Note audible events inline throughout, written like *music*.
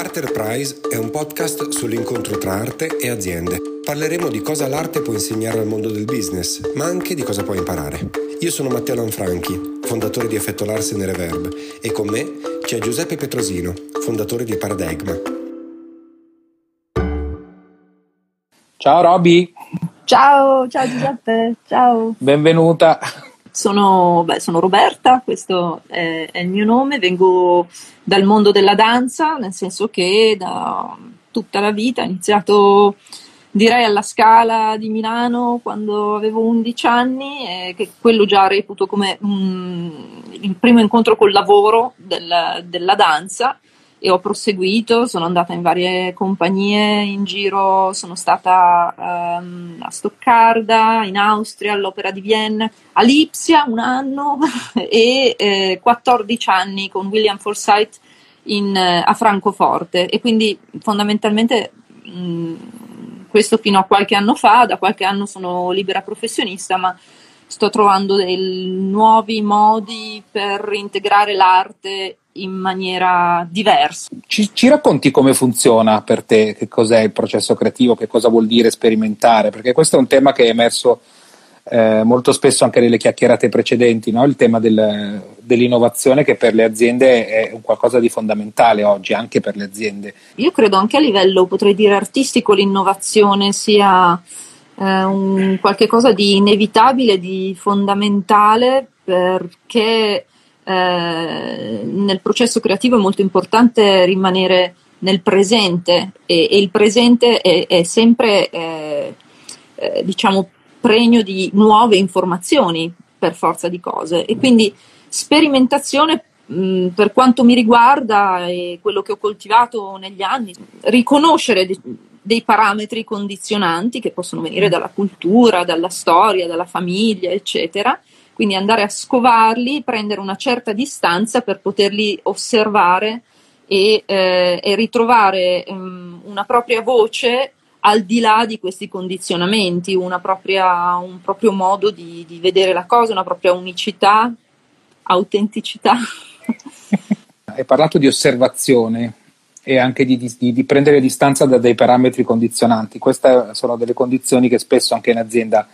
Arterprise è un podcast sull'incontro tra arte e aziende. Parleremo di cosa l'arte può insegnare al mondo del business, ma anche di cosa può imparare. Io sono Matteo Lanfranchi, fondatore di Effetto Larsen e Reverb, e con me c'è Giuseppe Petrosino, fondatore di Paradigma. Ciao Roby! Ciao, ciao Giuseppe, ciao! Benvenuta! Sono, beh, sono Roberta, questo è, è, il mio nome, vengo dal mondo della danza, nel senso che da tutta la vita ho iniziato direi alla Scala di Milano quando avevo 11 anni, e che quello già reputo come um, il primo incontro col lavoro del, della danza e ho proseguito, sono andata in varie compagnie in giro, sono stata um, a Stoccarda, in Austria, all'Opera di Vienna, a Lipsia un anno *laughs* e eh, 14 anni con William Forsythe in, eh, a Francoforte. E quindi fondamentalmente mh, questo fino a qualche anno fa, da qualche anno sono libera professionista, ma sto trovando dei nuovi modi per integrare l'arte in maniera diversa. Ci, ci, racconti come funziona per te, che cos'è il processo creativo, che cosa vuol dire sperimentare? Perché questo è un tema che è emerso eh, molto spesso anche nelle chiacchierate precedenti, no? il tema del, dell'innovazione che per le aziende è un qualcosa di fondamentale oggi, anche per le aziende. Io credo anche a livello, potrei dire, artistico l'innovazione sia eh, un qualche cosa di inevitabile, di fondamentale perché eh, nel processo creativo è molto importante rimanere nel presente e, e il presente è, è sempre eh, eh, diciamo pregno di nuove informazioni per forza di cose. E quindi sperimentazione mh, per quanto mi riguarda e quello che ho coltivato negli anni riconoscere de- dei parametri condizionanti che possono venire dalla cultura, dalla storia, dalla famiglia, eccetera, quindi andare a scovarli, prendere una certa distanza per poterli osservare e, eh, e ritrovare um, una propria voce al di là di questi condizionamenti, propria, un proprio modo di, di vedere la cosa, una propria unicità, autenticità. *laughs* Hai parlato di osservazione e anche di, di, di, prendere distanza da dei parametri condizionanti. Queste sono delle condizioni che spesso anche in azienda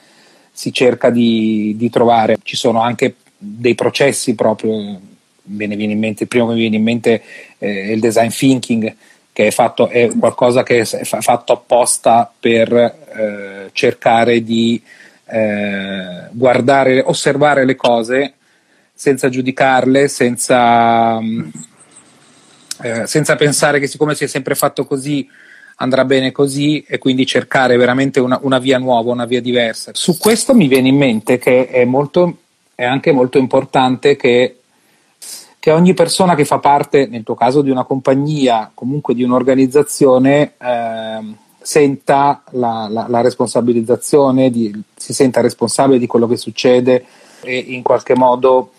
si cerca di, di trovare. Ci sono anche dei processi proprio, viene in mente, il primo che mi viene in mente eh, è il design thinking, che è, fatto, è qualcosa che è fatto apposta per eh, cercare di eh, guardare, osservare le cose senza giudicarle, senza, eh, senza pensare che siccome si è sempre fatto così andrà bene così e quindi cercare veramente una, una via nuova, una via diversa. Su questo mi viene in mente che è, molto, è anche molto importante che, che, ogni persona che fa parte, nel tuo caso di una compagnia, comunque di un'organizzazione, eh, senta la, la, la responsabilizzazione, di, si senta responsabile di quello che succede e in qualche modo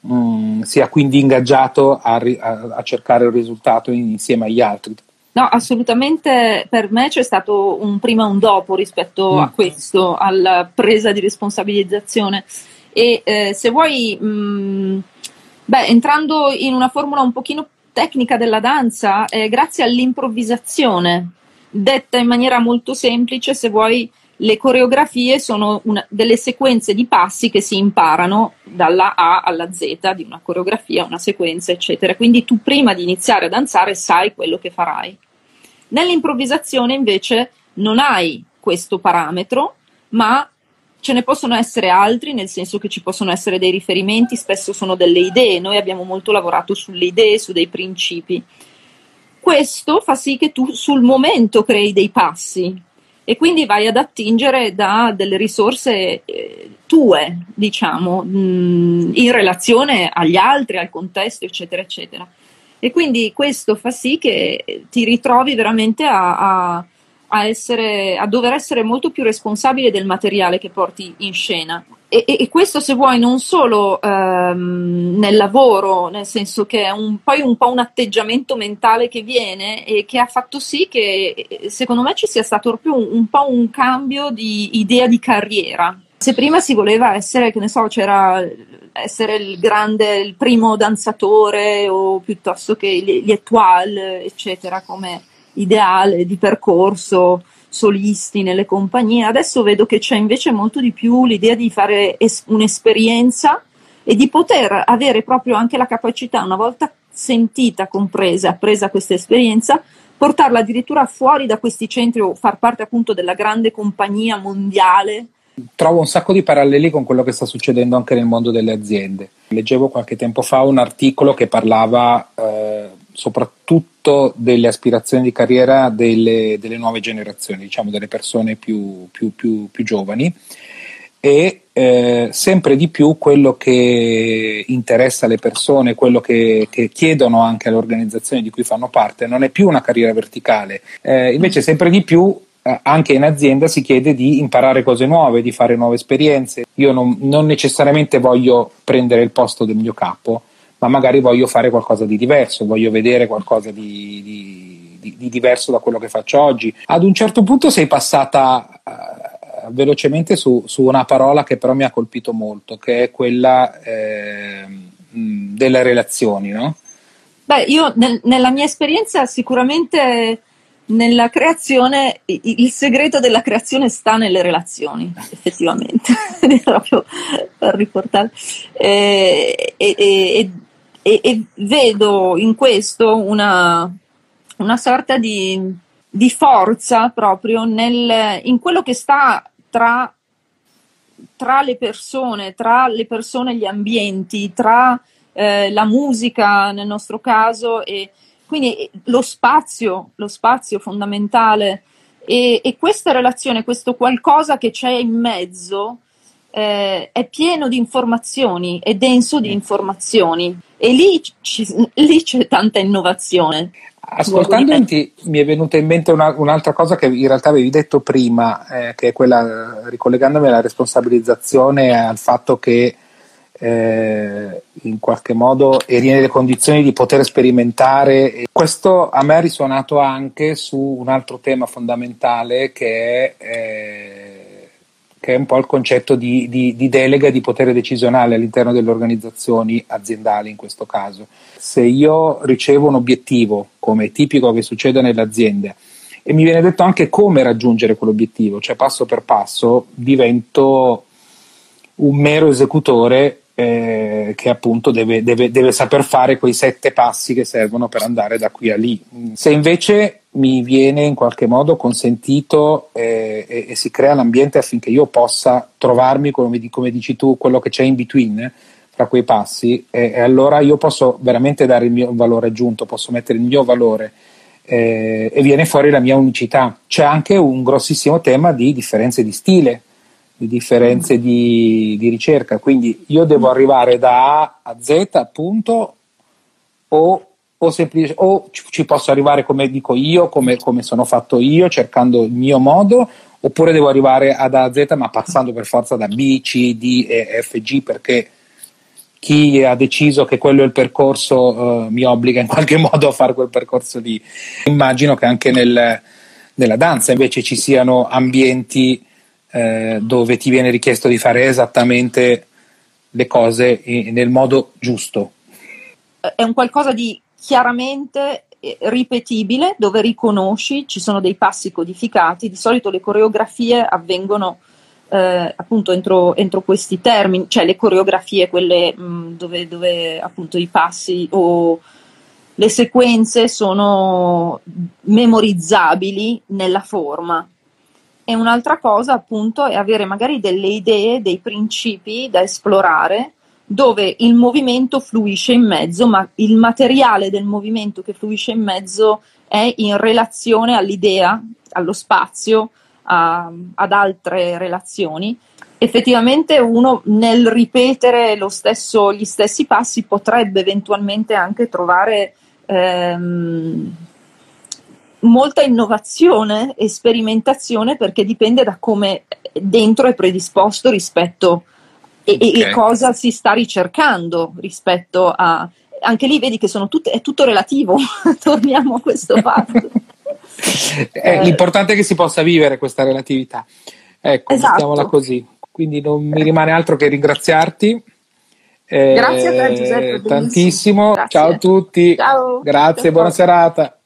mh, mm, sia quindi ingaggiato a, a, a cercare il risultato insieme agli altri. No, assolutamente per me c'è stato un prima e un dopo rispetto mm. a questo, alla presa di responsabilizzazione. E eh, se vuoi, mh, mm, beh, entrando in una formula un pochino tecnica della danza, eh, grazie all'improvvisazione, detta in maniera molto semplice, se vuoi, le coreografie sono una, delle sequenze di passi che si imparano dalla A alla Z di una coreografia, una sequenza, eccetera. Quindi tu prima di iniziare a danzare sai quello che farai. Nell'improvvisazione invece non hai questo parametro, ma ce ne possono essere altri, nel senso che ci possono essere dei riferimenti, spesso sono delle idee. Noi abbiamo molto lavorato sulle idee, su dei principi. Questo fa sì che tu sul momento crei dei passi, e quindi vai ad attingere da delle risorse eh, tue, diciamo, mh, mm, in relazione agli altri, al contesto, eccetera, eccetera. E quindi questo fa sì che ti ritrovi veramente a, a, a, essere, a dover essere molto più responsabile del materiale che porti in scena. E, e, questo, se vuoi, non solo ehm, nel lavoro, nel senso che è un, poi un po' un atteggiamento mentale che viene e che ha fatto sì che, secondo me, ci sia stato proprio un, un po' un cambio di idea di carriera. Se prima si voleva essere, che ne so, c'era essere il grande, il primo danzatore o piuttosto che gli étoile, eccetera, come ideale di percorso, solisti nelle compagnie. Adesso vedo che c'è invece molto di più l'idea di fare es- un'esperienza e di poter avere proprio anche la capacità, una volta sentita, compresa, appresa questa esperienza, portarla addirittura fuori da questi centri o far parte appunto della grande compagnia mondiale. Trovo un sacco di paralleli con quello che sta succedendo anche nel mondo delle aziende. Leggevo qualche tempo fa un articolo che parlava eh, soprattutto delle aspirazioni di carriera delle, delle nuove generazioni, diciamo delle persone più, più, più, più giovani e eh, sempre di più quello che interessa le persone, quello che, che, chiedono anche alle organizzazioni di cui fanno parte, non è più una carriera verticale, eh, invece sempre di più eh, anche in azienda si chiede di imparare cose nuove, di fare nuove esperienze. Io non, non necessariamente voglio prendere il posto del mio capo, ma magari voglio fare qualcosa di diverso, voglio vedere qualcosa di, di, di, di diverso da quello che faccio oggi. Ad un certo punto sei passata uh, velocemente su, su, una parola che però mi ha colpito molto, che è quella eh, delle relazioni, no? Beh, io nel, nella mia esperienza sicuramente nella creazione, il segreto della creazione sta nelle relazioni, effettivamente, *laughs* proprio per riportare. Eh, e, e, e, e vedo in questo una, una sorta di, di, forza proprio nel, in quello che sta tra, tra, le persone, tra le persone e gli ambienti, tra eh, la musica nel nostro caso e quindi lo spazio, lo spazio fondamentale. E, e questa relazione, questo qualcosa che c'è in mezzo eh, è pieno di informazioni, è denso di informazioni e lì, ci, *laughs* lì c'è tanta innovazione. Ascoltandoti mi è venuta in mente una, un'altra cosa che in realtà avevi detto prima, eh, che è quella, ricollegandomi alla responsabilizzazione e al fatto che eh, in qualche modo eri nelle condizioni di poter sperimentare. Questo a me ha risuonato anche su un altro tema fondamentale che è eh, che è un po' il concetto di, di, di delega di potere decisionale all'interno delle organizzazioni aziendali in questo caso. Se io ricevo un obiettivo, come è tipico che succeda nelle aziende, e mi viene detto anche come raggiungere quell'obiettivo, cioè passo per passo, divento un mero esecutore eh, che appunto deve, deve, deve, saper fare quei sette passi che servono per andare da qui a lì. Se invece mi viene in qualche modo consentito eh, e, e, si crea l'ambiente affinché io possa trovarmi, come, come dici tu, quello che c'è in between eh, tra quei passi, e, e, allora io posso veramente dare il mio valore aggiunto, posso mettere il mio valore. Eh, e viene fuori la mia unicità. C'è anche un grossissimo tema di differenze di stile, di differenze di, di, ricerca. Quindi io devo arrivare da A a Z, appunto, o, o, semplice, o ci posso arrivare come dico io, come, come, sono fatto io, cercando il mio modo, oppure devo arrivare ad A a Z, ma passando per forza da B, C, D e F, G, perché chi ha deciso che quello è il percorso uh, mi obbliga in qualche *laughs* modo a fare quel percorso lì. Immagino che anche nel, nella danza invece ci siano ambienti eh, dove ti viene richiesto di fare esattamente le cose nel modo giusto. È un qualcosa di chiaramente eh, ripetibile dove riconosci, ci sono dei passi codificati, di solito le coreografie avvengono eh, appunto entro, entro, questi termini, cioè le coreografie, quelle mh, mm, dove, dove appunto i passi o le sequenze sono memorizzabili nella forma e un'altra cosa appunto è avere magari delle idee, dei principi da esplorare dove il movimento fluisce in mezzo, ma il materiale del movimento che fluisce in mezzo è in relazione all'idea, allo spazio, a, ad altre relazioni. Effettivamente uno nel ripetere stesso, gli stessi passi potrebbe eventualmente anche trovare ehm, molta innovazione e sperimentazione perché dipende da come dentro è predisposto rispetto e, okay. e cosa si sta ricercando rispetto a anche lì vedi che sono tutte, è tutto relativo *laughs* torniamo a questo fatto *laughs* eh, l'importante è che si possa vivere questa relatività ecco esatto. mettiamola così quindi non mi rimane altro che ringraziarti. Eh, Grazie a te Giuseppe. Tantissimo. Ciao a tutti. Ciao. Grazie, Ciao. buona serata.